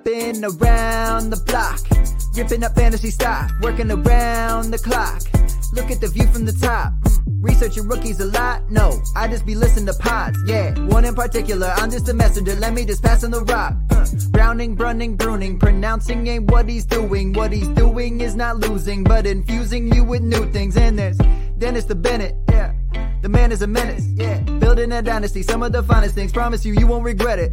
I've been around the block, ripping up fantasy stock, working around the clock. Look at the view from the top. Mm. Researching rookies a lot? No, I just be listening to pods. Yeah, one in particular. I'm just a messenger. Let me just pass on the rock. Uh, Browning, Brunning, Bruning. Pronouncing ain't what he's doing. What he's doing is not losing, but infusing you with new things. And there's Dennis the Bennett. Yeah, the man is a menace. Yeah, building a dynasty. Some of the finest things. Promise you, you won't regret it.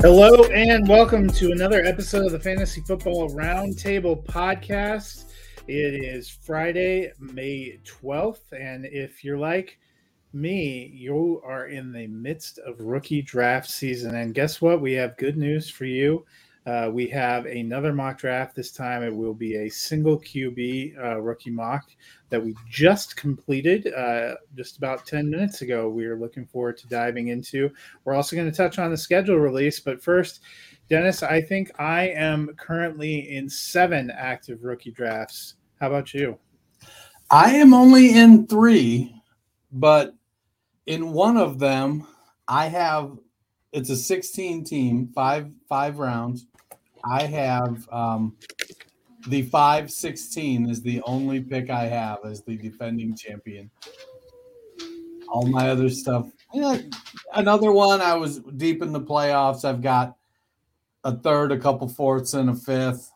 Hello and welcome to another episode of the Fantasy Football Roundtable podcast. It is Friday, May 12th, and if you're like me, you are in the midst of rookie draft season. And guess what? We have good news for you. Uh, we have another mock draft. This time it will be a single QB uh, rookie mock that we just completed uh, just about 10 minutes ago. We are looking forward to diving into. We're also going to touch on the schedule release. But first, Dennis, I think I am currently in seven active rookie drafts. How about you? I am only in three, but in one of them, I have it's a 16 team, five five rounds. I have um, the 516 is the only pick I have as the defending champion. All my other stuff, yeah, another one. I was deep in the playoffs. I've got a third, a couple fourths, and a fifth.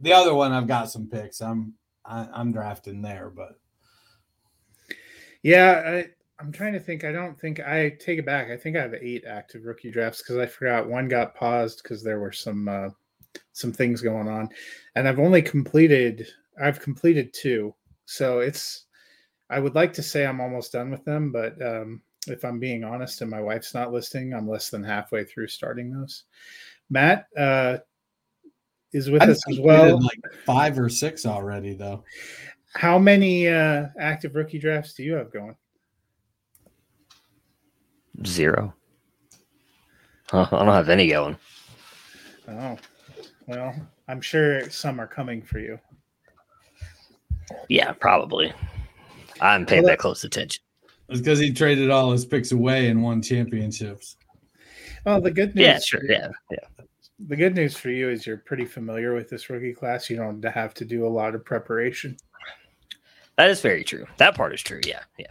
The other one, I've got some picks. I'm I, I'm drafting there, but yeah, I, I'm trying to think. I don't think I take it back. I think I have eight active rookie drafts because I forgot one got paused because there were some uh, some things going on, and I've only completed. I've completed two, so it's. I would like to say I'm almost done with them, but um, if I'm being honest, and my wife's not listening, I'm less than halfway through starting those. Matt uh, is with I us as well. Like five or six already, though. How many uh, active rookie drafts do you have going? Zero. Huh, I don't have any going. Oh, well, I'm sure some are coming for you. Yeah, probably. I haven't paid Well, that that- close attention. It's because he traded all his picks away and won championships. Well, the good news, Yeah, sure. Yeah, yeah. the good news for you is you're pretty familiar with this rookie class. You don't have to do a lot of preparation. That is very true. That part is true. Yeah, yeah.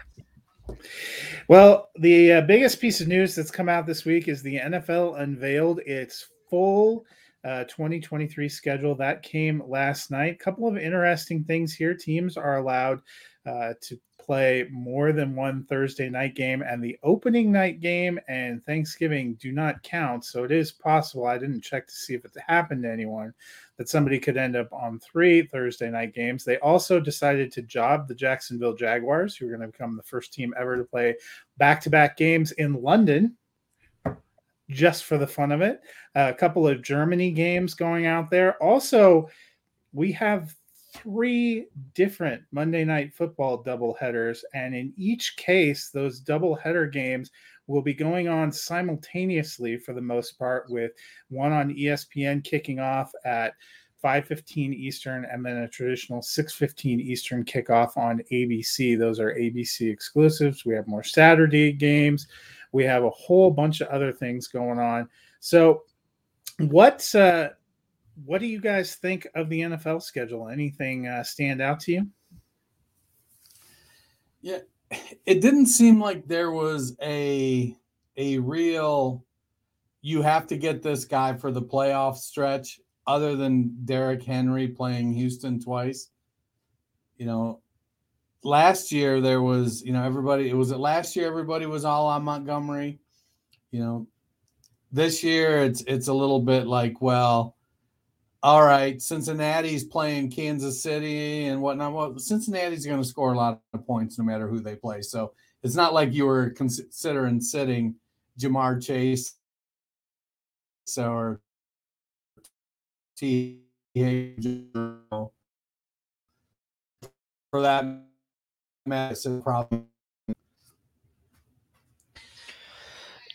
Well, the uh, biggest piece of news that's come out this week is the NFL unveiled its full uh, 2023 schedule. That came last night. A couple of interesting things here. Teams are allowed uh, to play more than one Thursday night game, and the opening night game and Thanksgiving do not count. So it is possible. I didn't check to see if it happened to anyone that somebody could end up on three Thursday night games. They also decided to job the Jacksonville Jaguars, who are going to become the first team ever to play back to back games in London just for the fun of it. a couple of Germany games going out there. Also, we have three different Monday night football double headers, and in each case, those double header games will be going on simultaneously for the most part, with one on ESPN kicking off at 5:15 Eastern, and then a traditional 6:15 Eastern kickoff on ABC. Those are ABC exclusives. We have more Saturday games. We have a whole bunch of other things going on. So, what uh, what do you guys think of the NFL schedule? Anything uh, stand out to you? Yeah, it didn't seem like there was a a real you have to get this guy for the playoff stretch other than Derrick Henry playing Houston twice. You know, last year there was, you know, everybody it was it last year everybody was all on Montgomery. You know, this year it's it's a little bit like, well, all right, Cincinnati's playing Kansas City and whatnot. Well, Cincinnati's going to score a lot of points no matter who they play. So it's not like you were considering sitting Ja'Marr Chase or T for that massive problem.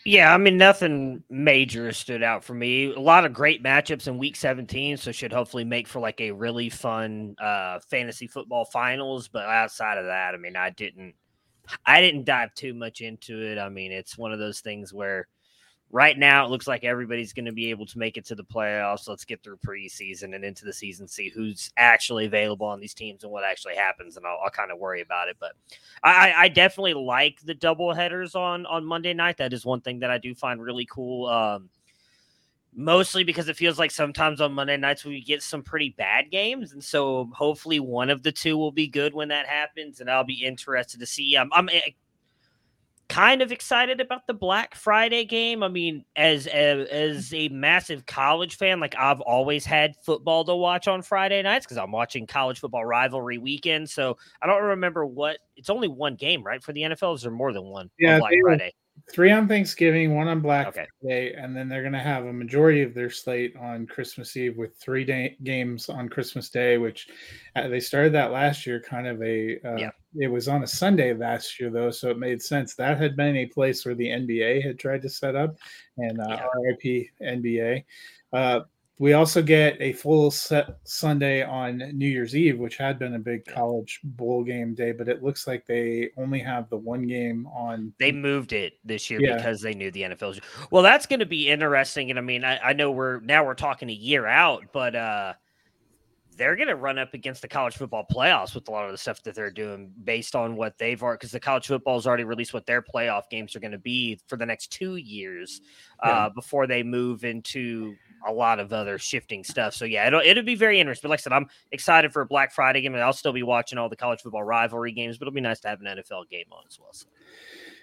Yeah, I mean nothing major stood out for me. A lot of great matchups in week 17, so should hopefully make for like a really fun uh fantasy football finals, but outside of that, I mean I didn't I didn't dive too much into it. I mean, it's one of those things where right now it looks like everybody's going to be able to make it to the playoffs. Let's get through preseason and into the season, see who's actually available on these teams and what actually happens, and I'll, I'll kind of worry about it. But I, I, definitely like the double headers on on Monday night. That is one thing that I do find really cool. Um, mostly because it feels like sometimes on Monday nights we get some pretty bad games, and so hopefully one of the two will be good when that happens, and I'll be interested to see. I'm, I'm eh, kind of excited about the Black Friday game. I mean, as a, as a massive college fan, like I've always had football to watch on Friday nights because I'm watching college football rivalry weekend. So I don't remember what it's only one game, right? For the NFL, is there more than one? Yeah, Black Friday three on Thanksgiving, one on Black okay. Friday, and then they're going to have a majority of their slate on Christmas Eve with three day- games on Christmas Day, which uh, they started that last year. Kind of a uh, yeah. It was on a Sunday last year though, so it made sense. That had been a place where the NBA had tried to set up, and uh, yeah. RIP NBA. We also get a full set Sunday on New Year's Eve, which had been a big college bowl game day, but it looks like they only have the one game on. They moved it this year yeah. because they knew the NFL. Well, that's going to be interesting. And I mean, I, I, know we're now we're talking a year out, but uh they're going to run up against the college football playoffs with a lot of the stuff that they're doing based on what they've already because the college football has already released what their playoff games are going to be for the next two years yeah. uh, before they move into a lot of other shifting stuff. So yeah, it'll it'll be very interesting. But like I said, I'm excited for a Black Friday game, and I'll still be watching all the college football rivalry games. But it'll be nice to have an NFL game on as well. So.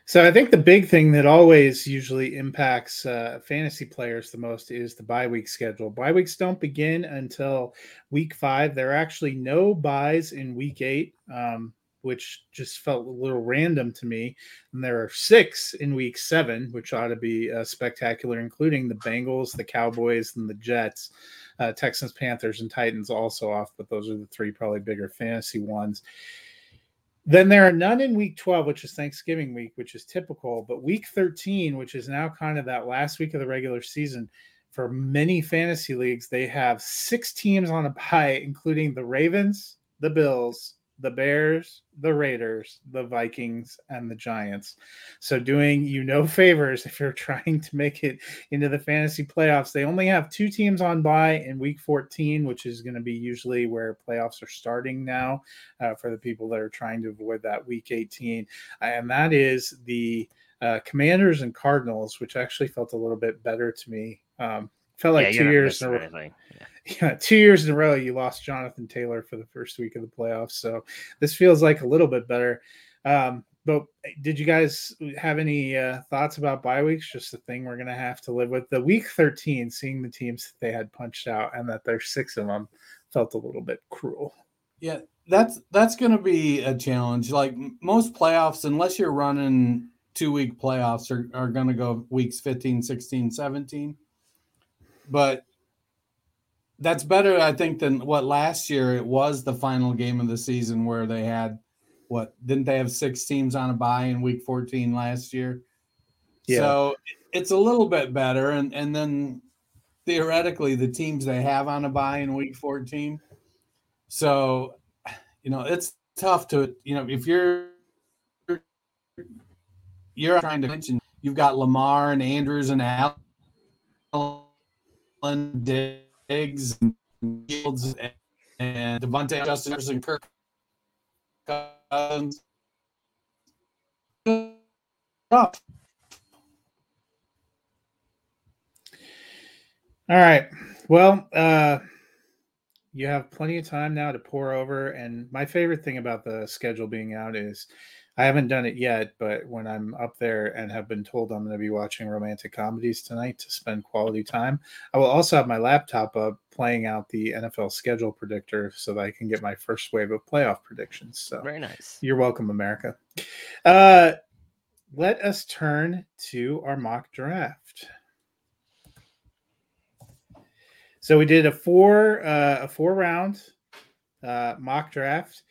So I think the big thing that always usually impacts uh, fantasy players the most is the bye week schedule. Bye weeks don't begin until week five. There are actually no buys in week eight. Um, which just felt a little random to me. And there are six in week seven, which ought to be uh, spectacular, including the Bengals, the Cowboys, and the Jets. Uh, Texans, Panthers, and Titans also off, but those are the three probably bigger fantasy ones. Then there are none in week 12, which is Thanksgiving week, which is typical. But week 13, which is now kind of that last week of the regular season, for many fantasy leagues, they have six teams on a bye, including the Ravens, the Bills, the Bears, the Raiders, the Vikings, and the Giants. So, doing you no favors if you're trying to make it into the fantasy playoffs. They only have two teams on bye in week 14, which is going to be usually where playoffs are starting now uh, for the people that are trying to avoid that week 18. And that is the uh, Commanders and Cardinals, which actually felt a little bit better to me. Um, felt like yeah, two years in a row. Yeah yeah, two years in a row you lost Jonathan Taylor for the first week of the playoffs. So this feels like a little bit better. Um, but did you guys have any uh, thoughts about bye weeks? Just a thing we're going to have to live with. The week 13, seeing the teams that they had punched out and that there's six of them felt a little bit cruel. Yeah, that's that's going to be a challenge. Like most playoffs, unless you're running two week playoffs, are, are going to go weeks 15, 16, 17. But that's better, I think, than what last year it was the final game of the season where they had what didn't they have six teams on a bye in week 14 last year? Yeah. So it's a little bit better. And and then theoretically the teams they have on a bye in week 14. So you know, it's tough to, you know, if you're you're trying to mention you've got Lamar and Andrews and Allen Diggs and Fields and and Devontae Justin Jefferson Kirk Cousins. All right. Well, uh, you have plenty of time now to pour over. And my favorite thing about the schedule being out is I haven't done it yet, but when I'm up there and have been told I'm going to be watching romantic comedies tonight to spend quality time, I will also have my laptop up playing out the NFL schedule predictor so that I can get my first wave of playoff predictions. So very nice. You're welcome, America. Uh, let us turn to our mock draft. So we did a four uh, a four round uh, mock draft,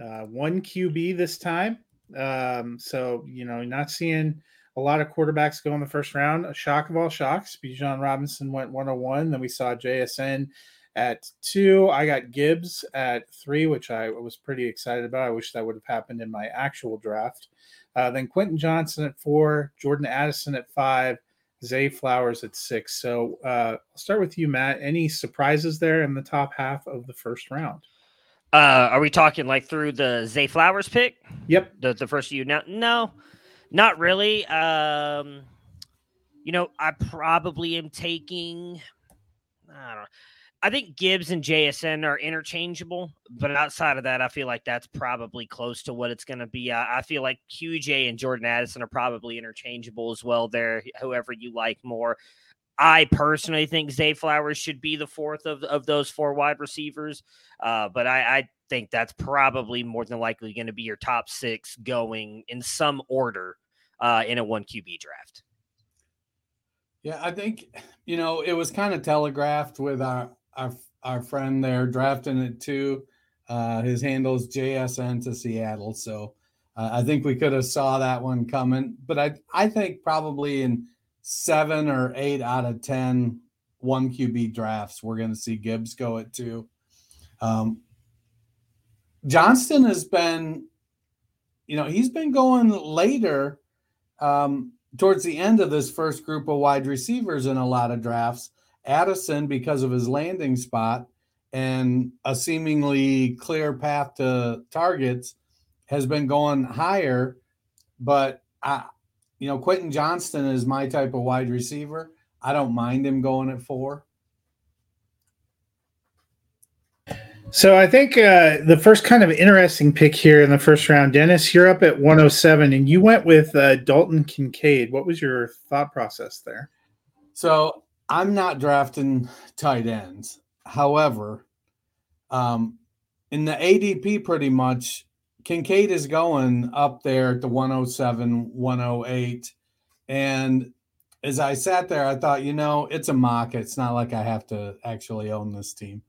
uh, one QB this time. Um, so you know, not seeing a lot of quarterbacks go in the first round. A shock of all shocks, Bijan Robinson went 101. Then we saw JSN at two. I got Gibbs at three, which I was pretty excited about. I wish that would have happened in my actual draft. Uh, then Quentin Johnston at four, Jordan Addison at five, Zay Flowers at six. So uh, I'll start with you, Matt. Any surprises there in the top half of the first round? Uh, are we talking like through the Zay Flowers pick? Yep. The the first you now? No, not really. Um, you know, I probably am taking. I don't know. I think Gibbs and JSN are interchangeable, but outside of that, I feel like that's probably close to what it's going to be. I, I, feel like QJ and Jordan Addison are probably interchangeable as well. There, whoever you like more. I personally think Zay Flowers should be the fourth of, of those four wide receivers, uh, but I, I think that's probably more than likely going to be your top six going in some order uh, in a one QB draft. Yeah, I think you know it was kind of telegraphed with our our our friend there drafting it too. Uh, his handle's JSN to Seattle, so uh, I think we could have saw that one coming. But I I think probably in seven or eight out of ten one QB drafts, we're going to see Gibbs go at two. Um, Johnston has been, you know, he's been going later um, towards the end of this first group of wide receivers in a lot of drafts. Addison because of his landing spot and a seemingly clear path to targets has been going higher. But I, you know, Quentin Johnston is my type of wide receiver. I don't mind him going at four. So I think uh, the first kind of interesting pick here in the first round, Dennis, you're up at 107, and you went with uh, Dalton Kincaid. What was your thought process there? So I'm not drafting tight ends. However, um, in the ADP, pretty much, Kincaid is going up there at the 107, 108. And as I sat there, I thought, you know, it's a mock. It's not like I have to actually own this team.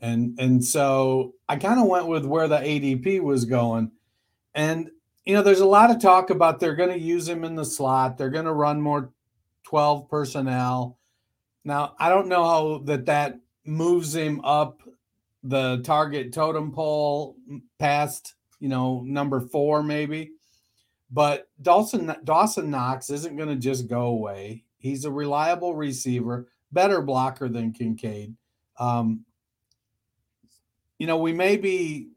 And and so I kind of went with where the ADP was going. And you know, there's a lot of talk about they're going to use him in the slot. They're going to run more 12 personnel. Now, I don't know how that that moves him up the target totem pole past, you know, number 4 maybe. But Dawson Dawson Knox isn't going to just go away. He's a reliable receiver, better blocker than Kincaid. Um, you know, we may be,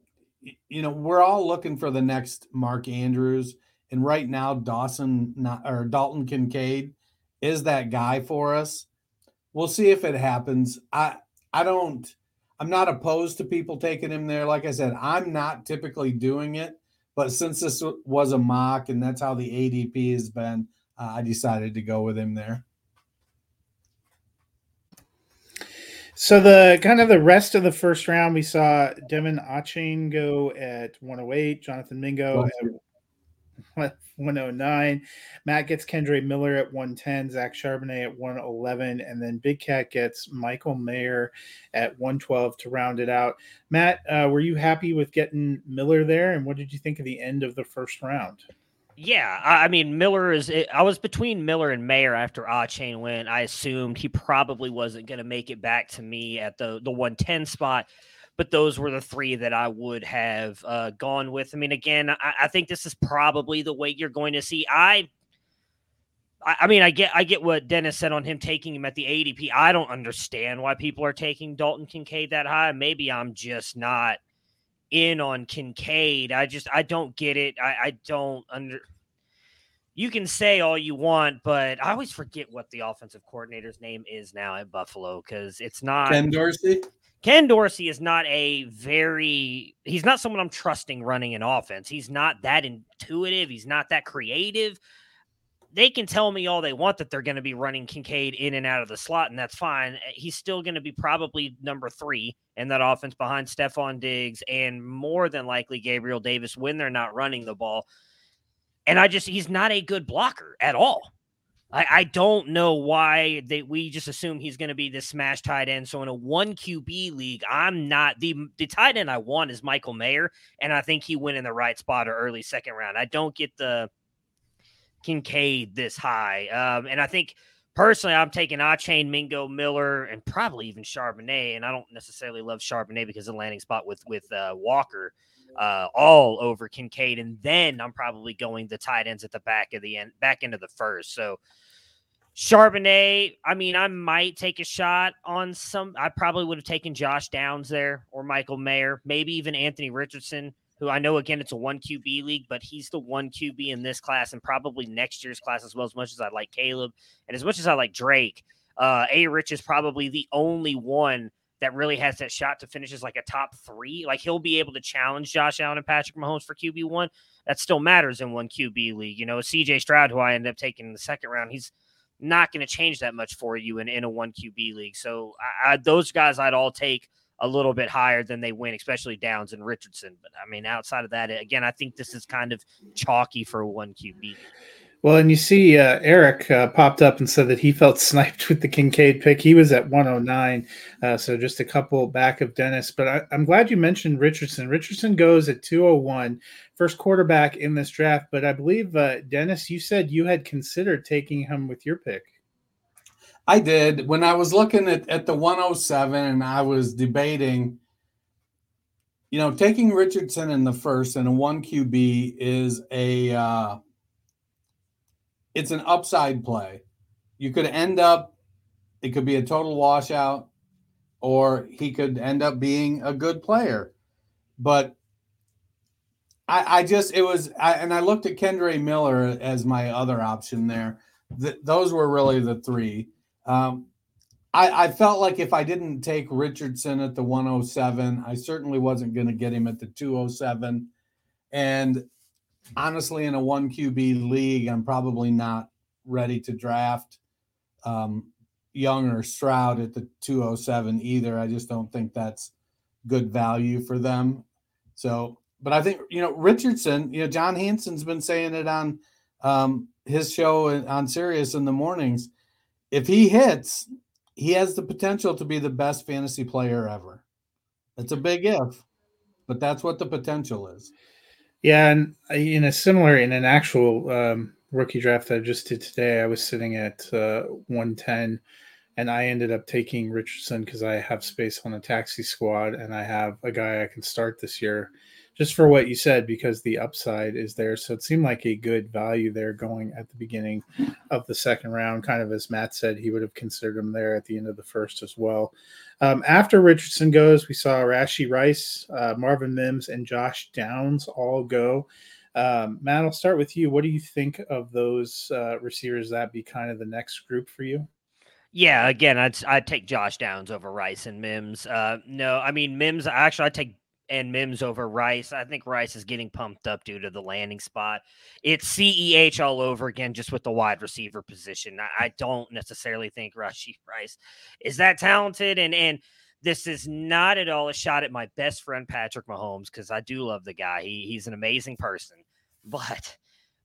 you know, we're all looking for the next Mark Andrews, and right now Dawson or Dalton Kincaid is that guy for us. We'll see if it happens. I I don't I'm not opposed to people taking him there. Like I said, I'm not typically doing it, but since this was a mock and that's how the ADP has been, uh, I decided to go with him there. So the kind of the rest of the first round, we saw De'Von Achane go at 108, Jonathan Mingo at 109. Matt gets Kendre Miller at 110, Zach Charbonnet at 111, and then Big Cat gets Michael Mayer at 112 to round it out. Matt, uh, were you happy with getting Miller there, and what did you think of the end of the first round? Yeah, I mean Miller is. I was between Miller and Mayer after Ah Chain went. I assumed he probably wasn't going to make it back to me at the the 110 spot but those were the three that I would have uh, gone with. I mean, again, I, I, think this is probably the way you're going to see. I, I, I mean, I get, I get what Dennis said on him taking him at the ADP. I don't understand why people are taking Dalton Kincaid that high. Maybe I'm just not in on Kincaid. I just, I don't get it. I, I don't under. You can say all you want, but I always forget what the offensive coordinator's name is now at Buffalo because it's not Ken Dorsey. Ken Dorsey is not a very he's not someone I'm trusting running an offense. He's not that intuitive, he's not that creative. They can tell me all they want that they're going to be running Kincaid in and out of the slot, and that's fine. Eh, he's still going to be probably number three in that offense behind Stefon Diggs and more than likely Gabriel Davis when they're not running the ball. And I just, he's not a good blocker at all. I, I don't know why they we just assume he's going to be this smash tight end. So in a one QB league, I'm not the the tight end I want is Michael Mayer, and I think he went in the right spot or early second round. I don't get the Kincaid this high, um, and I think personally I'm taking Achane, Mingo, Miller, and probably even Charbonnet. And I don't necessarily love Charbonnet because of the landing spot with with uh, Walker uh, all over Kincaid, and then I'm probably going the tight ends at the back of the end, back into the first. So Charbonnet, I mean, I might take a shot on some. I probably would have taken Josh Downs there or Michael Mayer, maybe even Anthony Richardson, who I know again it's a one QB league, but he's the one QB in this class and probably next year's class as well. As much as I like Caleb and as much as I like Drake, uh, A Rich is probably the only one that really has that shot to finish as like a top three. Like he'll be able to challenge Josh Allen and Patrick Mahomes for QB one. That still matters in one QB league. You know, CJ Stroud, who I ended up taking in the second round, he's not going to change that much for you in, in a one QB league. So I, I, those guys I'd all take a little bit higher than they win, especially Downs and Richardson. But I mean, outside of that, again, I think this is kind of chalky for one QB. Well, and you see, uh, Eric uh, popped up and said that he felt sniped with the Kincaid pick. He was at 109, uh, so just a couple back of Dennis. But I, am glad you mentioned Richardson. Richardson goes at 201, first quarterback in this draft. But I believe, uh, Dennis, you said you had considered taking him with your pick. I did. When I was looking at, at the 107 and I was debating, you know, taking Richardson in the first and a 1 QB is a uh, it's an upside play. You could end up, it could be a total washout, or he could end up being a good player. But I, I just, it was, I, and I looked at Kendre Miller as my other option there. Th- those were really the three. Um, I, I felt like if I didn't take Richardson at the 107, I certainly wasn't going to get him at the 207. And honestly, in a one QB league, I'm probably not ready to draft um, Young or Stroud at the 207 either. I just don't think that's good value for them. So, but I think, you know, Richardson, you know, John Hansen's been saying it on um, his show on Sirius in the mornings. If he hits, he has the potential to be the best fantasy player ever. It's a big if, but that's what the potential is. Yeah, and in a similar, in an actual um, rookie draft I just did today, I was sitting at uh, 110, and I ended up taking Richardson because I have space on the taxi squad, and I have a guy I can start this year, just for what you said, because the upside is there. So it seemed like a good value there going at the beginning of the second round. Kind of as Matt said, he would have considered him there at the end of the first as well. Um, after Richardson goes, we saw Rashee Rice, uh, Marvin Mims, and Josh Downs all go. Um, Matt, I'll start with you. What do you think of those uh, receivers that be kind of the next group for you? Yeah, again, I'd I'd take Josh Downs over Rice and Mims. Uh, no, I mean Mims. Actually, I'd take and Mims over Rice. I think Rice is getting pumped up due to the landing spot. It's CEH all over again, just with the wide receiver position. I, I don't necessarily think Rashee Rice is that talented, and and this is not at all a shot at my best friend Patrick Mahomes because I do love the guy. He he's an amazing person, but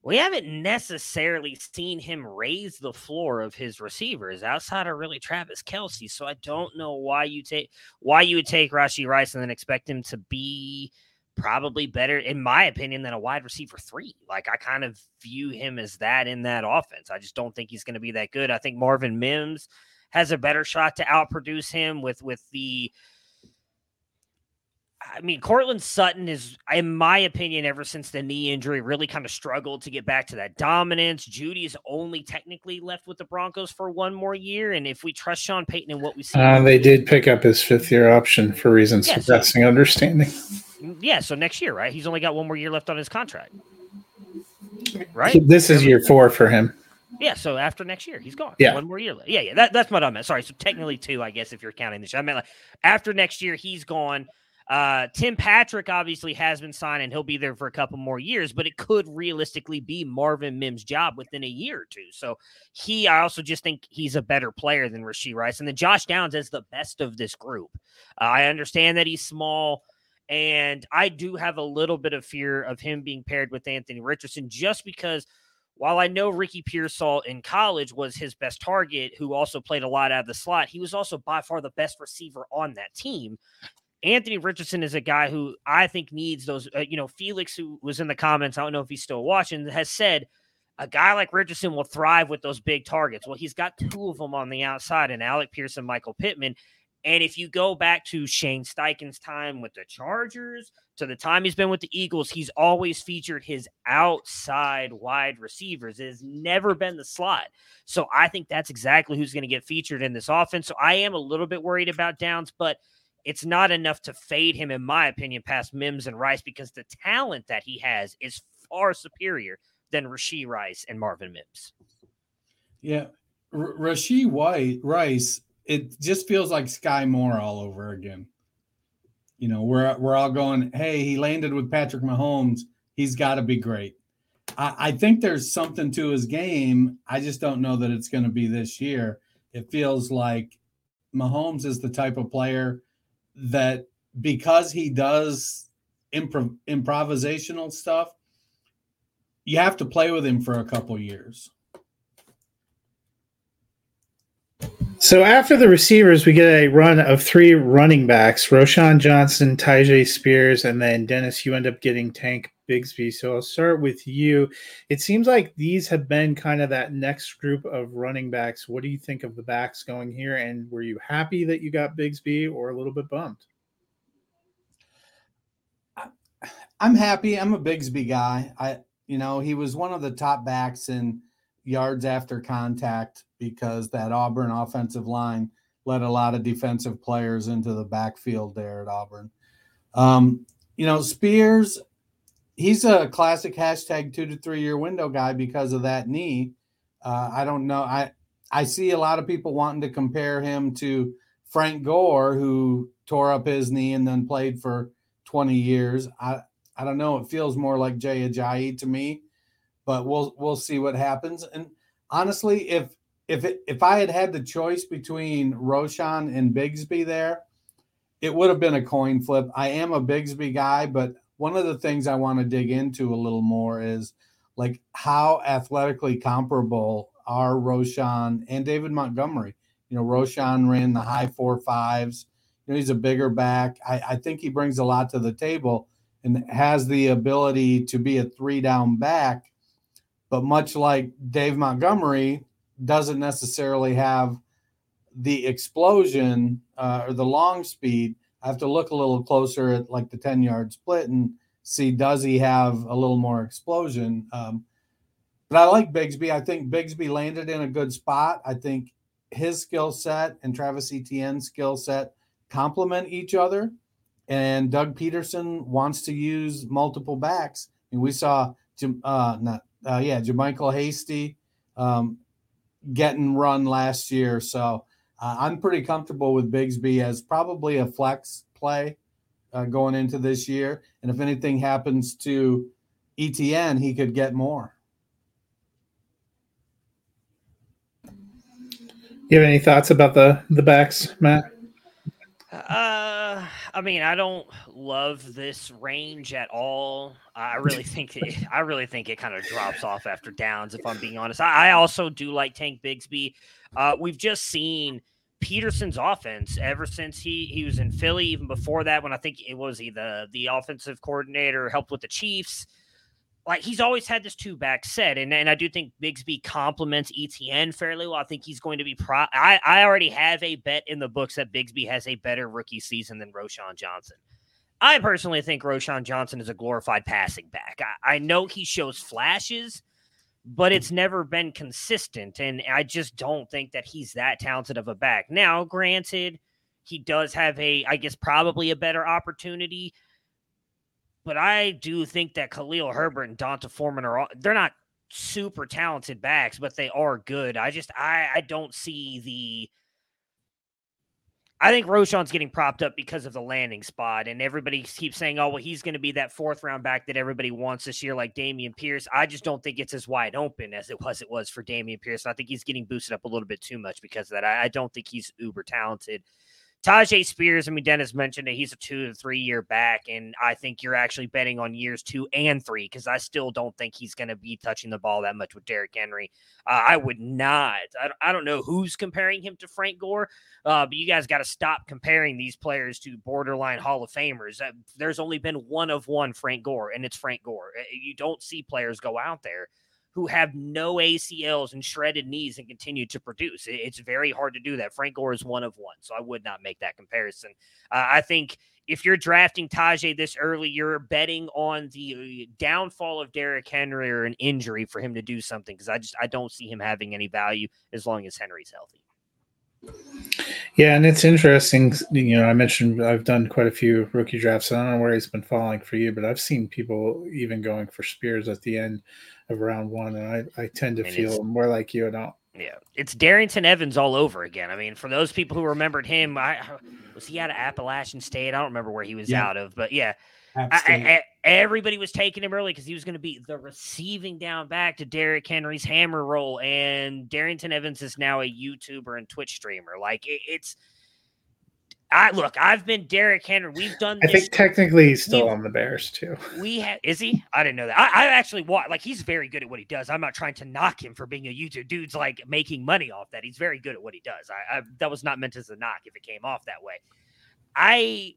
we haven't necessarily seen him raise the floor of his receivers outside of really Travis Kelce. So I don't know why you take why you would take Rashee Rice and then expect him to be probably better, in my opinion, than a wide receiver three. Like I kind of view him as that in that offense. I just don't think he's going to be that good. I think Marvin Mims has a better shot to outproduce him with with the I mean, Courtland Sutton is, in my opinion, ever since the knee injury, really kind of struggled to get back to that dominance. Jeudy's only technically left with the Broncos for one more year, and if we trust Sean Payton and what we see, uh, they did pick up his fifth year option for reasons yeah, surpassing so, understanding. Mm, yeah, so next year, right? He's only got one more year left on his contract, right? This is year four for him. Yeah, so after next year, he's gone. Yeah, one more year. Left. Yeah, yeah. That, that's what I meant. Sorry. So technically two, I guess, if you're counting this. I meant like after next year, he's gone. Uh, Tim Patrick obviously has been signed and he'll be there for a couple more years, but it could realistically be Marvin Mims' job within a year or two. So he, I also just think he's a better player than Rashee Rice. And then Josh Downs is the best of this group. Uh, I understand that he's small And I do have a little bit of fear of him being paired with Anthony Richardson just because while I know Ricky Pearsall in college was his best target, who also played a lot out of the slot, he was also by far the best receiver on that team. Anthony Richardson is a guy who I think needs those. Uh, you know, Felix, who was in the comments, I don't know if he's still watching, has said a guy like Richardson will thrive with those big targets. Well, he's got two of them on the outside, and Alec Pearson, Michael Pittman. And if you go back to Shane Steichen's time with the Chargers, to the time he's been with the Eagles, he's always featured his outside wide receivers. It has never been the slot. So I think that's exactly who's going to get featured in this offense. So I am a little bit worried about Downs, but it's not enough to fade him, in my opinion, past Mims and Rice because the talent that he has is far superior than Rashee Rice and Marvin Mims. Yeah. R- Rashee White Rice it just feels like Skyy Moore all over again. You know, we're we're all going, hey, he landed with Patrick Mahomes. He's got to be great. I, I think there's something to his game. I just don't know that it's going to be this year. It feels like Mahomes is the type of player that because he does improv- improvisational stuff, you have to play with him for a couple years. So after the receivers, we get a run of three running backs: Roschon Johnson, Tyjae Spears, and then Dennis. You end up getting Tank Bigsby. So I'll start with you. It seems like these have been kind of that next group of running backs. What do you think of the backs going here? And were you happy that you got Bigsby, or a little bit bummed? I'm happy. I'm a Bigsby guy. I, you know, he was one of the top backs in yards after contact because that Auburn offensive line let a lot of defensive players into the backfield there at Auburn. Um, you know, Spears, he's a classic hashtag two to three year window guy because of that knee. Uh, I don't know. I I see a lot of people wanting to compare him to Frank Gore, who tore up his knee and then played for 20 years. I I don't know. It feels more like Jay Ajayi to me but we'll we'll see what happens. And honestly, if if it, if I had had the choice between Roschon and Bigsby there, it would have been a coin flip. I am a Bigsby guy, but one of the things I want to dig into a little more is like how athletically comparable are Roschon and David Montgomery. You know, Roschon ran the high four fives. You know, he's a bigger back. I, I think he brings a lot to the table and has the ability to be a three down back but much like Dave Montgomery, doesn't necessarily have the explosion uh, or the long speed. I have to look a little closer at like the 10 yard split and see does he have a little more explosion. Um, but I like Bigsby. I think Bigsby landed in a good spot. I think his skill set and Travis Etienne's skill set complement each other. And Doug Pederson wants to use multiple backs. And we saw uh, not uh, yeah, JaMycal Hasty um, getting run last year. So uh, I'm pretty comfortable with Bigsby as probably a flex play uh, going into this year. And if anything happens to Etienne, he could get more. You have any thoughts about the the backs, Matt? Uh, I mean, I don't love this range at all. I really think it, I really think it kind of drops off after downs. If I'm being honest, I, I also do like Tank Bigsby. Uh, we've just seen Pederson's offense ever since he he was in Philly. Even before that, when I think it was he the the offensive coordinator helped with the Chiefs like he's always had this two back set, and, and I do think Bigsby complements Etienne fairly well. I think he's going to be pro. I, I already have a bet in the books that Bigsby has a better rookie season than Roschon Johnson. I personally think Roschon Johnson is a glorified passing back. I, I know he shows flashes, but it's mm-hmm. never been consistent, and I just don't think that he's that talented of a back. Now, granted, he does have a, I guess, probably a better opportunity but I do think that Khalil Herbert and D'Onta Foreman are all, they're not super talented backs, but they are good. I just I I don't see the I think Roschon's getting propped up because of the landing spot, and everybody keeps saying, "Oh, well, he's going to be that fourth round back that everybody wants this year, like Dameon Pierce." I just don't think it's as wide open as it was it was for Dameon Pierce. I think he's getting boosted up a little bit too much because of that. I, I don't think he's uber talented Tyjae Spears, I mean, Dennis mentioned it. He's a two to three year back, and I think you're actually betting on years two and three because I still don't think he's going to be touching the ball that much with Derrick Henry. Uh, I would not. I, I, don't know who's comparing him to Frank Gore, uh, but you guys got to stop comparing these players to borderline Hall of Famers. Uh, there's only been one of one Frank Gore, and it's Frank Gore. Uh, you don't see players go out there who have no ACLs and shredded knees and continue to produce. It's very hard to do that. Frank Gore is one of one, so I would not make that comparison. Uh, I think if you're drafting Tyjae this early, you're betting on the downfall of Derrick Henry or an injury for him to do something because I just I don't see him having any value as long as Henry's healthy. Yeah, and it's interesting. You know, I mentioned I've done quite a few rookie drafts. And I don't know where he's been falling for you, but I've seen people even going for Spears at the end of round one, and I, I tend to feel more like you. I don't. Yeah, it's Darrynton Evans all over again. I mean, for those people who remembered him, I was he out of Appalachian State. I don't remember where he was yeah. out of, but yeah, I, I, everybody was taking him early because he was going to be the receiving down back to Derrick Henry's hammer roll, and Darrynton Evans is now a YouTuber and Twitch streamer. Like it, it's I look, I've been Derrick Henry. We've done. I think technically he's still on the Bears too. We have is he? I didn't know that. I, I actually want like he's very good at what he does. I'm not trying to knock him for being a YouTube dude's like making money off that. He's very good at what he does. I, I that was not meant as a knock if it came off that way. I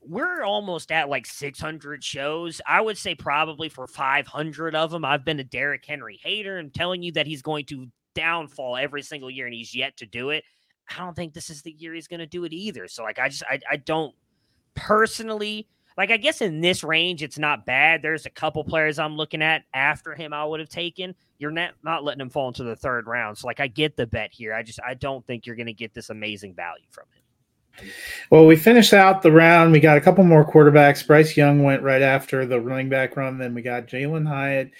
we're almost at like 600 shows. I would say probably for 500 of them, I've been a Derrick Henry hater and telling you that he's going to downfall every single year, and he's yet to do it. I don't think this is the year he's going to do it either. So like I just I I don't personally like I guess in this range it's not bad. There's a couple players I'm looking at after him I would have taken. You're not not letting him fall into the third round. So like I get the bet here. I just I don't think you're going to get this amazing value from him. Well, we finished out the round. We got a couple more quarterbacks. Bryce Young went right after the running back run. Then we got Jalin Hyatt.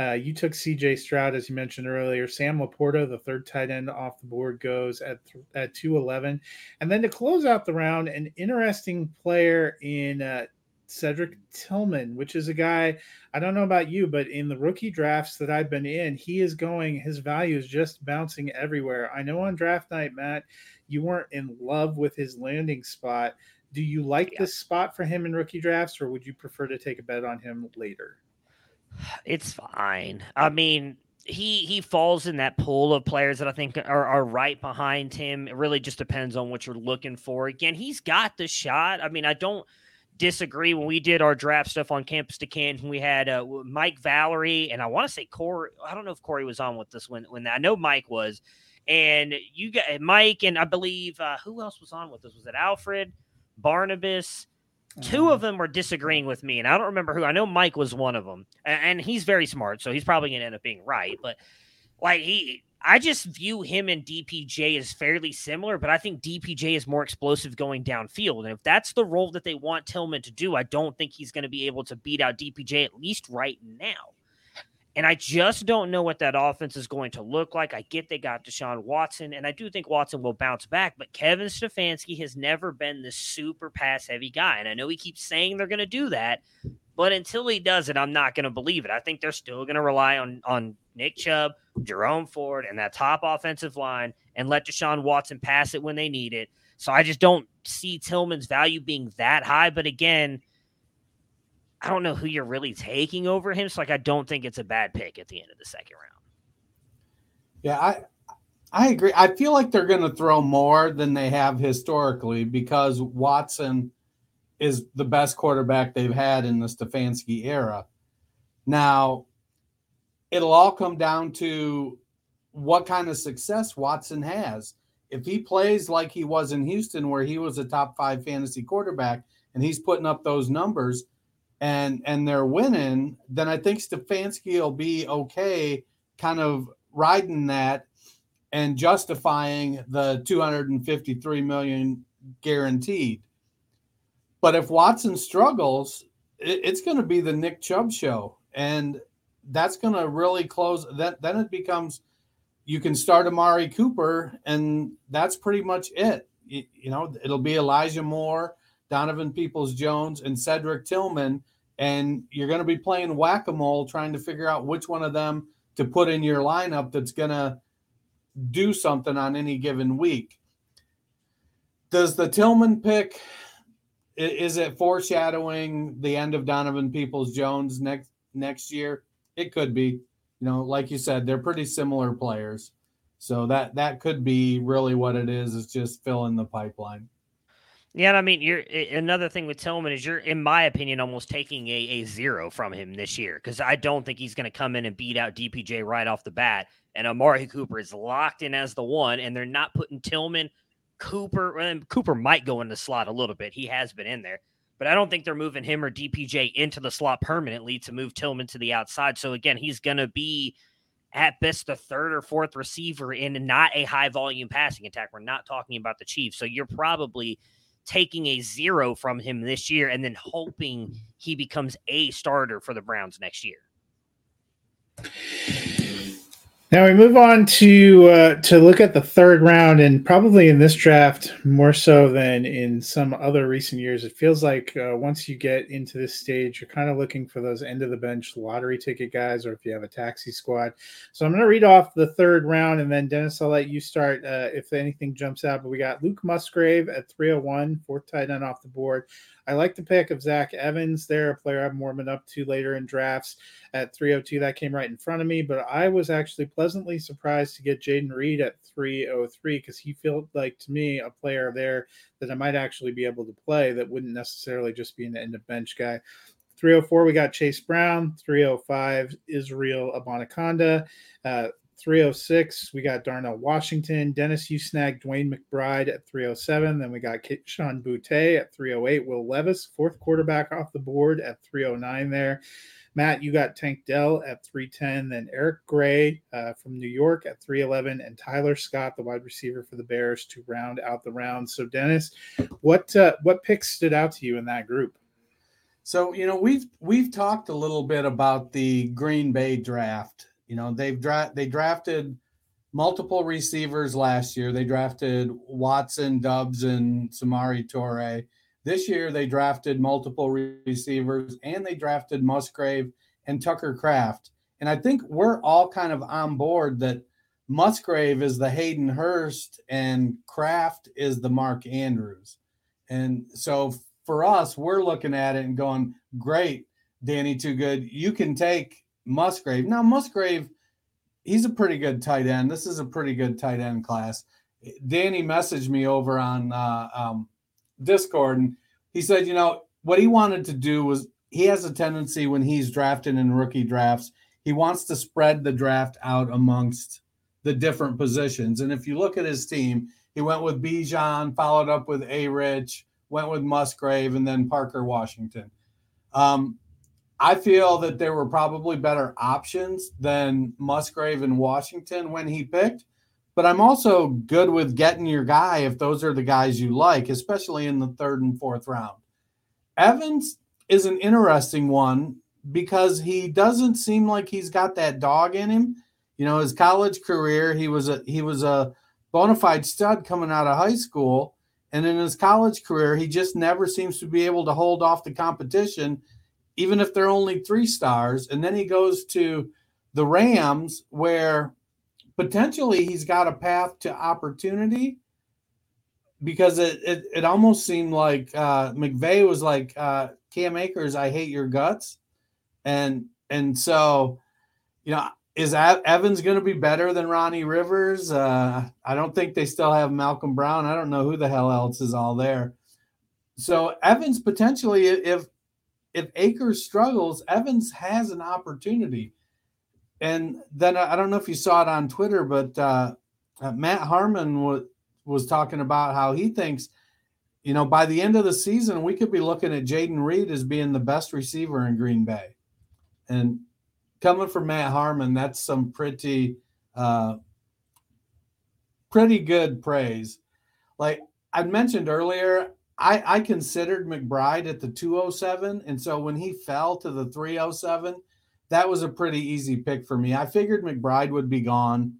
Uh, you took CJ Stroud, as you mentioned earlier. Sam LaPorta, the third tight end off the board, goes at at 211. And then to close out the round, an interesting player in uh, Cedric Tillman, which is a guy I don't know about you, but in the rookie drafts that I've been in, he is going, his value is just bouncing everywhere. I know on draft night, Matt, you weren't in love with his landing spot. Do you like yeah. this spot for him in rookie drafts, or would you prefer to take a bet on him later? It's fine. I mean, he he falls in that pool of players that I think are, are right behind him. It really just depends on what you're looking for. Again, he's got the shot. I mean, I don't disagree when we did our draft stuff on campus to Canton. We had uh, Mike Valerie and I want to say Corey. I don't know if Corey was on with this when when I know Mike was. And you got Mike, and I believe uh, who else was on with us? Was it Alfred, Barnabas? Two of mm-hmm. them were disagreeing with me, and I don't remember who. I know Mike was one of them, and he's very smart, so he's probably going to end up being right. But like he, I just view him and DPJ as fairly similar, but I think DPJ is more explosive going downfield. And if that's the role that they want Tillman to do, I don't think he's going to be able to beat out DPJ at least right now. And I just don't know what that offense is going to look like. I get they got Deshaun Watson, and I do think Watson will bounce back, but Kevin Stefanski has never been this super pass heavy guy. And I know he keeps saying they're going to do that, but until he does it, I'm not going to believe it. I think they're still going to rely on, on Nick Chubb, Jerome Ford, and that top offensive line and let Deshaun Watson pass it when they need it. So I just don't see Tillman's value being that high. But again, I don't know who you're really taking over him. So like I don't think it's a bad pick at the end of the second round. Yeah, I I agree. I feel like they're going to throw more than they have historically because Watson is the best quarterback they've had in the Stefanski era. Now, it'll all come down to what kind of success Watson has. If he plays like he was in Houston, where he was a top five fantasy quarterback and he's putting up those numbers, and and they're winning, then I think Stefanski will be okay, kind of riding that and justifying the 253 million guaranteed. But if Watson struggles, it, it's going to be the Nick Chubb show, and that's going to really close. That then it becomes you can start Amari Cooper, and that's pretty much it. You, you know, it'll be Elijah Moore Donovan Peoples Jones, and Cedric Tillman. And you're going to be playing whack a mole trying to figure out which one of them to put in your lineup that's going to do something on any given week. Does the Tillman pick is it foreshadowing the end of Donovan Peoples Jones next next year? It could be. You know, like you said, they're pretty similar players. So that that could be really what it is, is just filling the pipeline. Yeah, I mean, you're another thing with Tillman is you're, in my opinion, almost taking a, a zero from him this year because I don't think he's going to come in and beat out DPJ right off the bat. And Amari Cooper is locked in as the one, and they're not putting Tillman, Cooper, and Cooper might go in the slot a little bit. He has been in there, but I don't think they're moving him or DPJ into the slot permanently to move Tillman to the outside. So again, he's going to be at best the third or fourth receiver in not a high volume passing attack. We're not talking about the Chiefs. So you're probably taking a zero from him this year and then hoping he becomes a starter for the Browns next year. Now we move on to uh, to look at the third round, and probably in this draft more so than in some other recent years. It feels like uh, once you get into this stage, you're kind of looking for those end of the bench lottery ticket guys, or if you have a taxi squad. So I'm going to read off the third round, and then Dennis, I'll let you start uh, if anything jumps out. But we got Luke Musgrave at 301, fourth tight end off the board. I like the pick of Zach Evans there, a player I'm warming up to later in drafts at 302. That came right in front of me, but I was actually pleasantly surprised to get Jayden Reed at 303 because he felt like to me a player there that I might actually be able to play that wouldn't necessarily just be an end of bench guy. 304, we got Chase Brown. 305, Israel Abanikanda. Uh, 306, we got Darnell Washington. Dennis, you snagged DeWayne McBride at 307. Then we got Sean Boutte at 308. Will Levis, fourth quarterback off the board at 309 there. Matt, you got Tank Dell at 310. Then Eric Gray uh, from New York at 311. And Tyler Scott, the wide receiver for the Bears, to round out the round. So, Dennis, what uh, what picks stood out to you in that group? So, you know, we've we've talked a little bit about the Green Bay draft you know, they've dra- they drafted multiple receivers last year. They drafted Watson, Doubs, and Samori Toure. This year they drafted multiple receivers and they drafted Musgrave and Tucker Kraft. And I think we're all kind of on board that Musgrave is the Hayden Hurst and Kraft is the Mark Andrews. And so for us, we're looking at it and going, great, Danny Too Good. You can take Musgrave. Now, Musgrave, he's a pretty good tight end. This is a pretty good tight end class. Danny messaged me over on uh, um, Discord, and he said, you know, what he wanted to do was he has a tendency when he's drafting in rookie drafts, he wants to spread the draft out amongst the different positions. And if you look at his team, he went with Bijan, followed up with A. Rich, went with Musgrave, and then Parker Washington. Um, I feel that there were probably better options than Musgrave and Washington when he picked. But I'm also good with getting your guy if those are the guys you like, especially in the third and fourth round. Evans is an interesting one because he doesn't seem like he's got that dog in him. You know, his college career, he was a he was a bona fide stud coming out of high school. And in his college career, he just never seems to be able to hold off the competition even if they're only three stars. And then he goes to the Rams, where potentially he's got a path to opportunity because it, it, it almost seemed like uh, McVay was like, uh, Cam Akers, I hate your guts. And, and so, you know, is Evans going to be better than Ronnie Rivers? Uh, I don't think they still have Malcolm Brown. I don't know who the hell else is all there. So Evans potentially, if if Akers struggles, Evans has an opportunity. And then I don't know if you saw it on Twitter, but uh, uh, Matt Harmon was was talking about how he thinks, you know, by the end of the season, we could be looking at Jayden Reed as being the best receiver in Green Bay. And coming from Matt Harmon, that's some pretty, uh, pretty good praise. Like I mentioned earlier, I, I considered McBride at the 207. And so when he fell to the 307, that was a pretty easy pick for me. I figured McBride would be gone.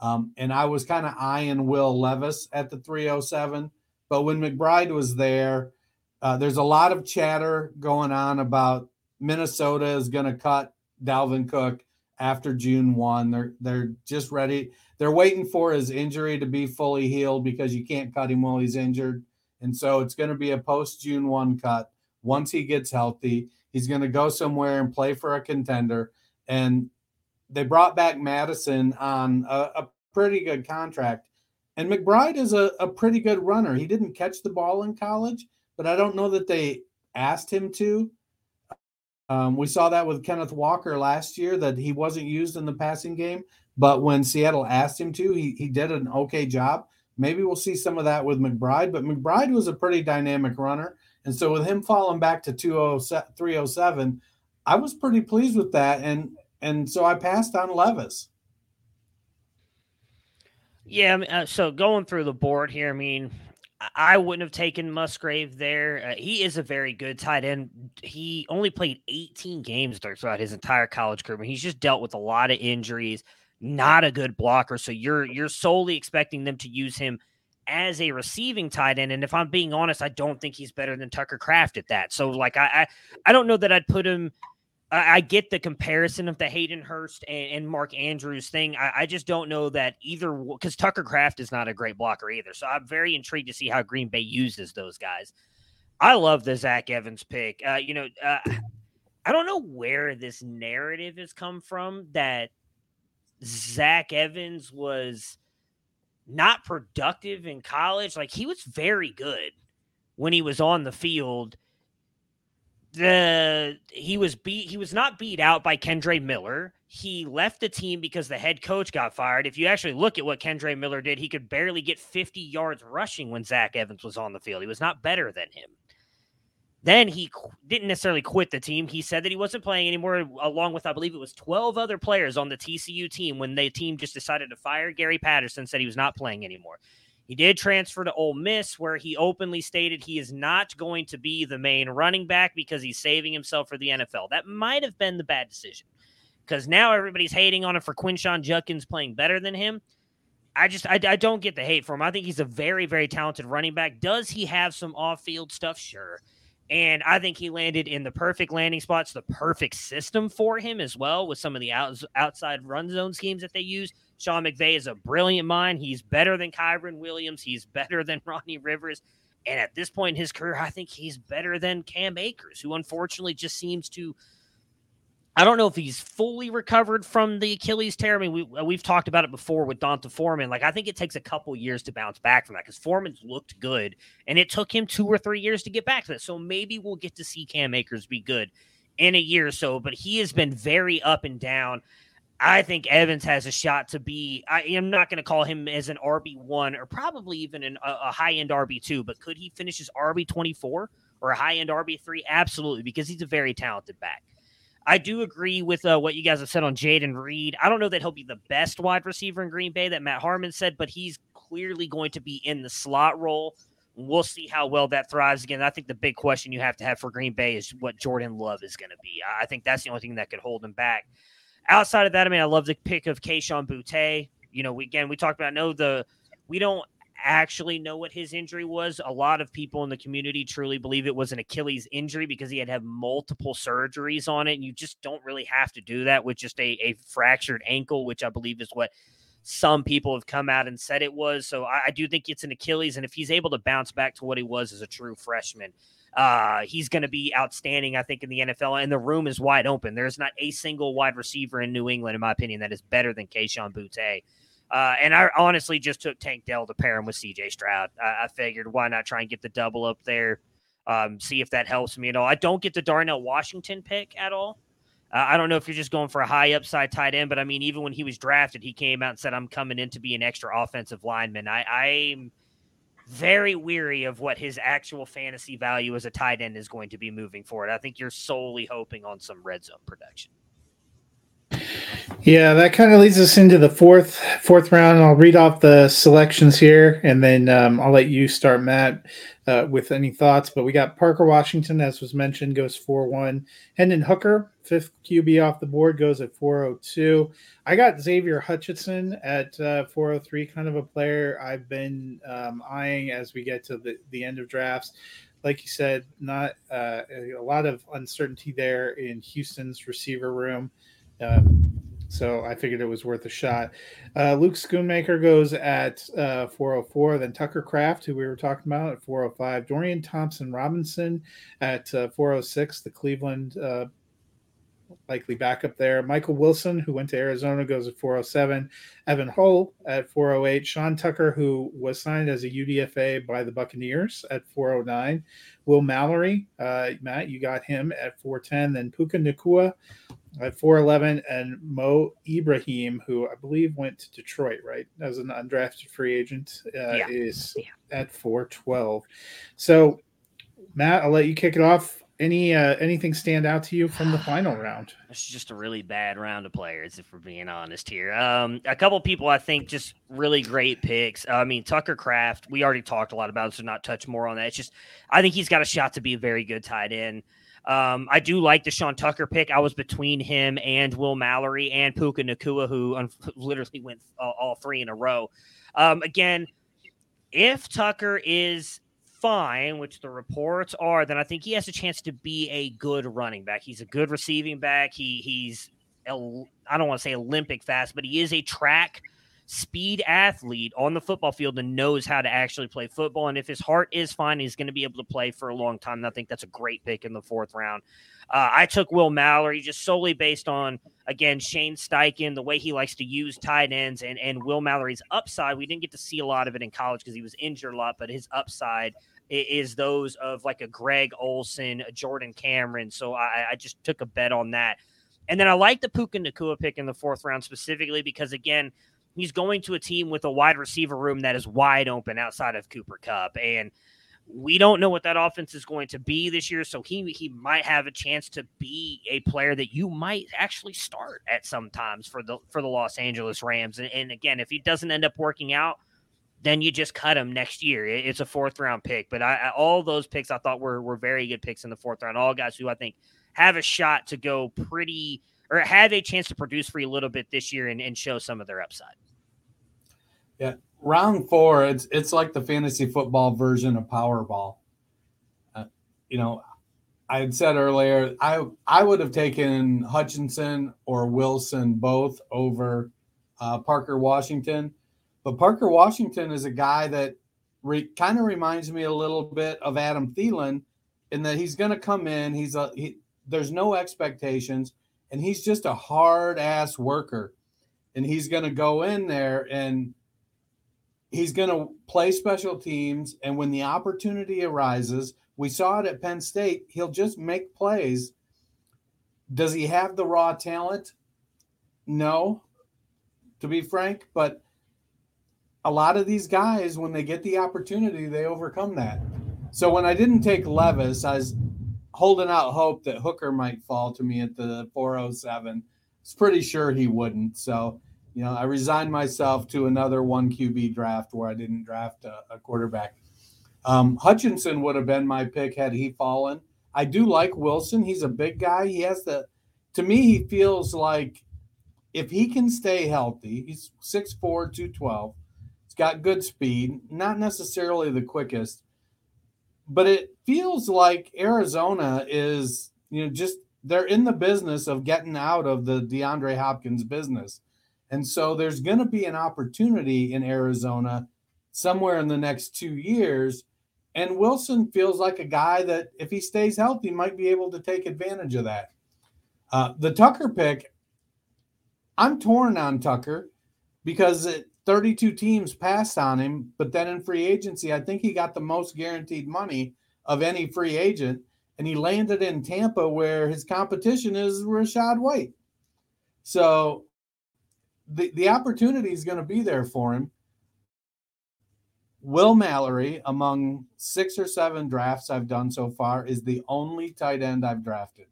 Um, and I was kind of eyeing Will Levis at the 307. But when McBride was there, uh, there's a lot of chatter going on about Minnesota is going to cut Dalvin Cook. after June 1. They're they're just ready. They're waiting for his injury to be fully healed because you can't cut him while he's injured. And so it's going to be a post June 1 cut. Once he gets healthy, he's going to go somewhere and play for a contender. And they brought back Mattison on a, a pretty good contract. And McBride is a, a pretty good runner. He didn't catch the ball in college, but I don't know that they asked him to. Um, we saw that with Kenneth Walker last year that he wasn't used in the passing game, but when Seattle asked him to, he, he did an okay job. Maybe we'll see some of that with McBride, but McBride was a pretty dynamic runner. And so with him falling back to 307, I was pretty pleased with that. And and so I passed on Levis. Yeah, uh, so going through the board here, I mean, I wouldn't have taken Musgrave there. Uh, he is a very good tight end. He only played 18 games throughout his entire college career. He's just dealt with a lot of injuries. Not a good blocker. So you're you're solely expecting them to use him as a receiving tight end. And if I'm being honest, I don't think he's better than Tucker Kraft at that. So like I I, I don't know that I'd put him I, get the comparison of the Hayden Hurst and, and Mark Andrews thing. I, I, just don't know that either because Tucker Kraft is not a great blocker either. So I'm very intrigued to see how Green Bay uses those guys. I love the Zach Evans pick. Uh, you know, uh, I don't know where this narrative has come from that Zach Evans was not productive in college. Like he was very good when he was on the field the he was beat he was not beat out by Kendre Miller. He left the team because the head coach got fired. If you actually look at what Kendre Miller did, he could barely get 50 yards rushing when Zach Evans was on the field. He was not better than him. Then he qu- didn't necessarily quit the team. He said that he wasn't playing anymore, along with, I believe it was 12 other players on the TCU team when the team just decided to fire Gary Patterson, said he was not playing anymore. He did transfer to Ole Miss, where he openly stated he is not going to be the main running back because he's saving himself for the NFL. That might have been the bad decision because now everybody's hating on him for Quinshon Judkins playing better than him. I just I, I don't get the hate for him. I think he's a very very talented running back. Does he have some off field stuff? Sure. And I think he landed in the perfect landing spots, the perfect system for him as well, with some of the out, outside run zone schemes that they use. Sean McVay is a brilliant mind. He's better than Kyren Williams. He's better than Ronnie Rivers. And at this point in his career, I think he's better than Cam Akers, who unfortunately just seems to. I don't know if he's fully recovered from the Achilles tear. I mean, we, uh, we've talked about it before with D'Onta Foreman. Like, I think it takes a couple years to bounce back from that because Foreman's looked good, and it took him two or three years to get back to that. So maybe we'll get to see Cam Akers be good in a year or so, but he has been very up and down. I think Evans has a shot to be. I am not going to call him as an RB one or probably even an, a, a high end RB two, but could he finish as RB twenty four or a high end RB three? Absolutely, because he's a very talented back. I do agree with uh, what you guys have said on Jayden Reed. I don't know that he'll be the best wide receiver in Green Bay that Matt Harmon said, but he's clearly going to be in the slot role. We'll see how well that thrives again. I think the big question you have to have for Green Bay is what Jordan Love is going to be. I think that's the only thing that could hold him back. Outside of that, I mean, I love the pick of Kayshon Boutte. You know, we, again, we talked about no the we don't actually know what his injury was. A lot of people in the community truly believe it was an Achilles injury because he had had multiple surgeries on it, and you just don't really have to do that with just a, a fractured ankle, which I believe is what some people have come out and said it was. So I, I do think it's an Achilles, and if he's able to bounce back to what he was as a true freshman, uh, he's going to be outstanding, I think, in the NFL. And the room is wide open. There's not a single wide receiver in New England, in my opinion, that is better than Kayshon Boutte. Uh, and I honestly just took Tank Dell to pair him with CJ Stroud. I, I figured why not try and get the double up there, um, see if that helps me at all. I don't get the Darnell Washington pick at all. Uh, I don't know if you're just going for a high upside tight end, but I mean, even when he was drafted, he came out and said, "I'm coming in to be an extra offensive lineman." I, I'm very weary of what his actual fantasy value as a tight end is going to be moving forward. I think you're solely hoping on some red zone production. Yeah, that kind of leads us into the fourth fourth round. I'll read off the selections here, and then um, I'll let you start, Matt, uh, with any thoughts. But we got Parker Washington, as was mentioned, goes four one. Hendon Hooker, fifth QB off the board, goes at four oh two. I got Xavier Hutchinson at uh, four oh three, kind of a player I've been um, eyeing as we get to the the end of drafts like you said, not uh, a lot of uncertainty there in Houston's receiver room. Um, So I figured it was worth a shot. Uh, Luke Schoonmaker goes at uh, 404. Then Tucker Kraft, who we were talking about, at 405. Dorian Thompson Robinson at uh, 406. The Cleveland uh, likely backup there. Michael Wilson, who went to Arizona, goes at 407. Evan Hull at 408. Sean Tucker, who was signed as a UDFA by the Buccaneers at 409. Will Mallory, uh, Matt, you got him at 410. Then Puka Nacua at 411. And Mo Ibrahim, who I believe went to Detroit, right, as an undrafted free agent, uh, yeah. is yeah. at 412. So, Matt, I'll let you kick it off any uh, anything stand out to you from the final round? It's just a really bad round of players, if we're being honest here. Um, a couple people I think just really great picks. I mean, Tucker Kraft, we already talked a lot about, so not touch more on that. It's just I think he's got a shot to be a very good tight end. Um, I do like the Sean Tucker pick. I was between him and Will Mallory and Puka Nacua, who un- literally went all, all, three in a row. Um, again, if Tucker is fine, which the reports are, then I think he has a chance to be a good running back. He's a good receiving back. He he's I don't want to say Olympic fast, but he is a track speed athlete on the football field and knows how to actually play football. And if his heart is fine, he's going to be able to play for a long time. And I think that's a great pick in the fourth round. Uh, I took Will Mallory just solely based on, again, Shane Steichen, the way he likes to use tight ends, and, and Will Mallory's upside. We didn't get to see a lot of it in college because he was injured a lot, but his upside is those of like a Greg Olsen, a Jordan Cameron. So I, I just took a bet on that. And then I like the Puka Nacua pick in the fourth round specifically because, again, he's going to a team with a wide receiver room that is wide open outside of Cooper Kupp And we don't know what that offense is going to be this year. So he he might have a chance to be a player that you might actually start at sometimes for the for the Los Angeles Rams. And, and again, if he doesn't end up working out, then you just cut him next year. It's a fourth round pick. But I, I, all those picks I thought were were very good picks in the fourth round. All guys who I think have a shot to go pretty or have a chance to produce for you a little bit this year and, and show some of their upside. Yeah, round four, it's it's like the fantasy football version of Powerball. Uh, you know, I had said earlier I I would have taken Hutchinson or Wilson both over uh, Parker Washington but Parker Washington is a guy that re- kind of reminds me a little bit of Adam Thielen in that he's going to come in. He's a he, there's no expectations, and he's just a hard ass worker, and he's going to go in there and he's going to play special teams. And when the opportunity arises, we saw it at Penn State. He'll just make plays. Does he have the raw talent? No, to be frank, but a lot of these guys, when they get the opportunity, they overcome that. So when I didn't take Levis, I was holding out hope that Hooker might fall to me at the 407. It's pretty sure he wouldn't. So, you know, I resigned myself to another one QB draft where I didn't draft a, a quarterback. Um, Hutchinson would have been my pick had he fallen. I do like Wilson. He's a big guy. He has the, to me, he feels like if he can stay healthy, he's 6'4, 212 got good speed, not necessarily the quickest, but it feels like Arizona is, you know, just they're in the business of getting out of the DeAndre Hopkins business. And so there's going to be an opportunity in Arizona somewhere in the next two years. And Wilson feels like a guy that, if he stays healthy, might be able to take advantage of that. Uh, the Tucker pick, I'm torn on Tucker because it, 32 teams passed on him, but then in free agency, I think he got the most guaranteed money of any free agent, and he landed in Tampa where his competition is Rachaad White. So the, the opportunity is going to be there for him. Will Mallory, among six or seven drafts I've done so far, is the only tight end I've drafted.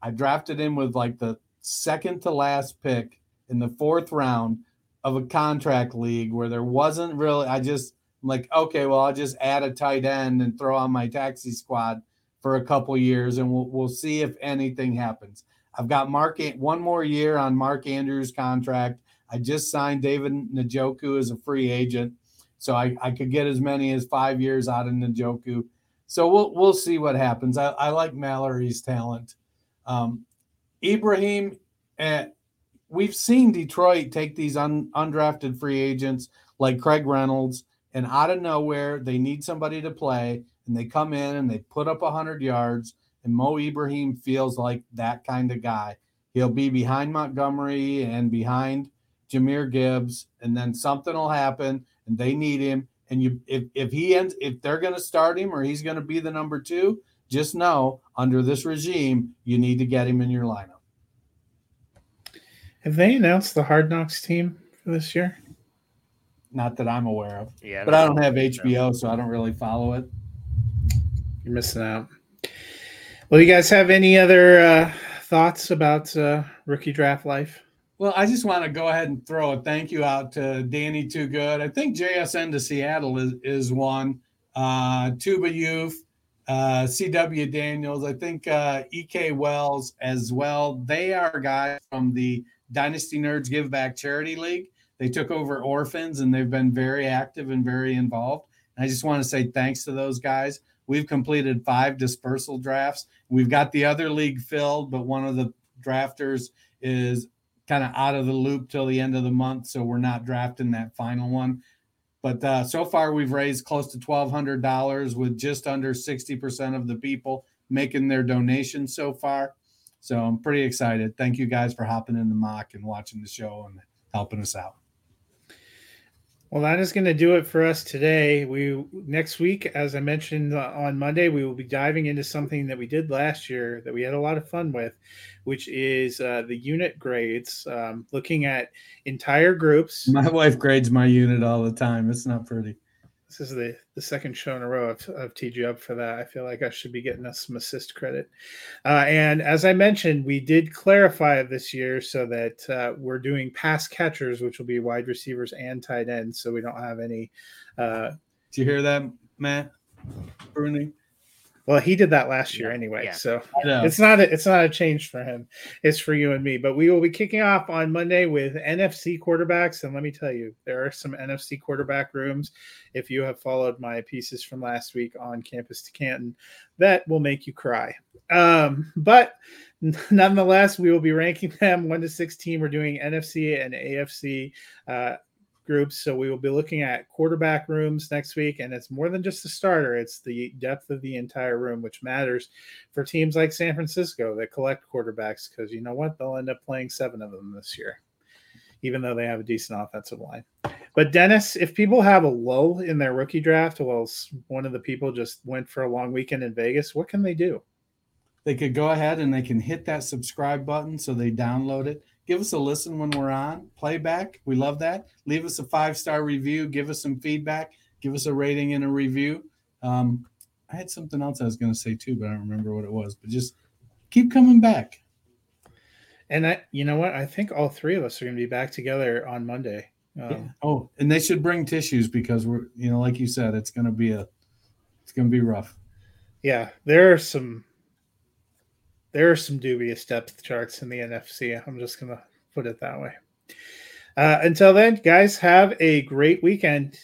I drafted him with like the second to last pick in the fourth round of a contract league where there wasn't really I just I'm like, okay, well, I'll just add a tight end and throw on my taxi squad for a couple years and we'll we'll see if anything happens. I've got Mark one more year on Mark Andrews' contract. I just signed David Njoku as a free agent. So I, I could get as many as five years out of Njoku. So we'll we'll see what happens. I, I like Mallory's talent. Um, Ibrahim, eh, we've seen Detroit take these un, undrafted free agents like Craig Reynolds, and out of nowhere, they need somebody to play, and they come in and they put up 100 yards. And Mo Ibrahim feels like that kind of guy. He'll be behind Montgomery and behind Jahmyr Gibbs, and then something will happen, and they need him. And you, if if he ends, if they're going to start him or he's going to be the number two, just know under this regime, you need to get him in your lineup. Have they announced the Hard Knocks team for this year? Not that I'm aware of. Yeah, but I don't have HBO, so I don't really follow it. You're missing out. Well, you guys have any other uh, thoughts about uh, rookie draft life? Well, I just want to go ahead and throw a thank you out to Danny Too Good. I think JSN to Seattle is, is one. Uh, Tuba Youth, uh, CW Daniels, I think uh, EK Wells as well. They are guys from the Dynasty Nerds Give Back Charity League. They took over orphans and they've been very active and very involved. And I just want to say thanks to those guys. We've completed five dispersal drafts. We've got the other league filled, but one of the drafters is kind of out of the loop till the end of the month. So we're not drafting that final one. But uh, so far, we've raised close to $1,200 with just under 60% of the people making their donations so far. So I'm pretty excited. Thank you guys for hopping in the mock and watching the show and helping us out. Well, that is going to do it for us today. We next week, as I mentioned uh, on Monday, we will be diving into something that we did last year that we had a lot of fun with, which is uh, the unit grades. Um, looking at entire groups. My wife grades my unit all the time. It's not pretty. This is the, the second show in a row I've, I've teed you up for that. I feel like I should be getting us some assist credit. Uh, and as I mentioned, we did clarify this year so that uh, we're doing pass catchers, which will be wide receivers and tight ends. So we don't have any. Uh, Did you hear that, Matt? Bruni? Well, he did that last year anyway, yeah. so it's not a, it's not a change for him. It's for you and me. But we will be kicking off on Monday with NFC quarterbacks, and let me tell you, there are some NFC quarterback rooms. If you have followed my pieces from last week on Campus to Canton, that will make you cry. Um, but nonetheless, we will be ranking them one to sixteen. We're doing NFC and AFC. Uh, groups. So we will be looking at quarterback rooms next week, and it's more than just the starter; it's the depth of the entire room, which matters for teams like San Francisco that collect quarterbacks because you know what, they'll end up playing seven of them this year, even though they have a decent offensive line. But Dennis, if people have a lull in their rookie draft, well, one of the people just went for a long weekend in Vegas, what can they do? They could go ahead and they can hit that subscribe button so they download it Give us a listen when we're on playback. We love that. Leave us a five star review. Give us some feedback. Give us a rating and a review. Um, I had something else I was going to say too, but I don't remember what it was. But just keep coming back. And I, you know what? I think all three of us are going to be back together on Monday. Um, yeah. Oh, and they should bring tissues because we're, you know, like you said, it's going to be a, it's going to be rough. Yeah, there are some there are some dubious depth charts in the NFC. I'm just going to put it that way. Uh, until then, guys, have a great weekend.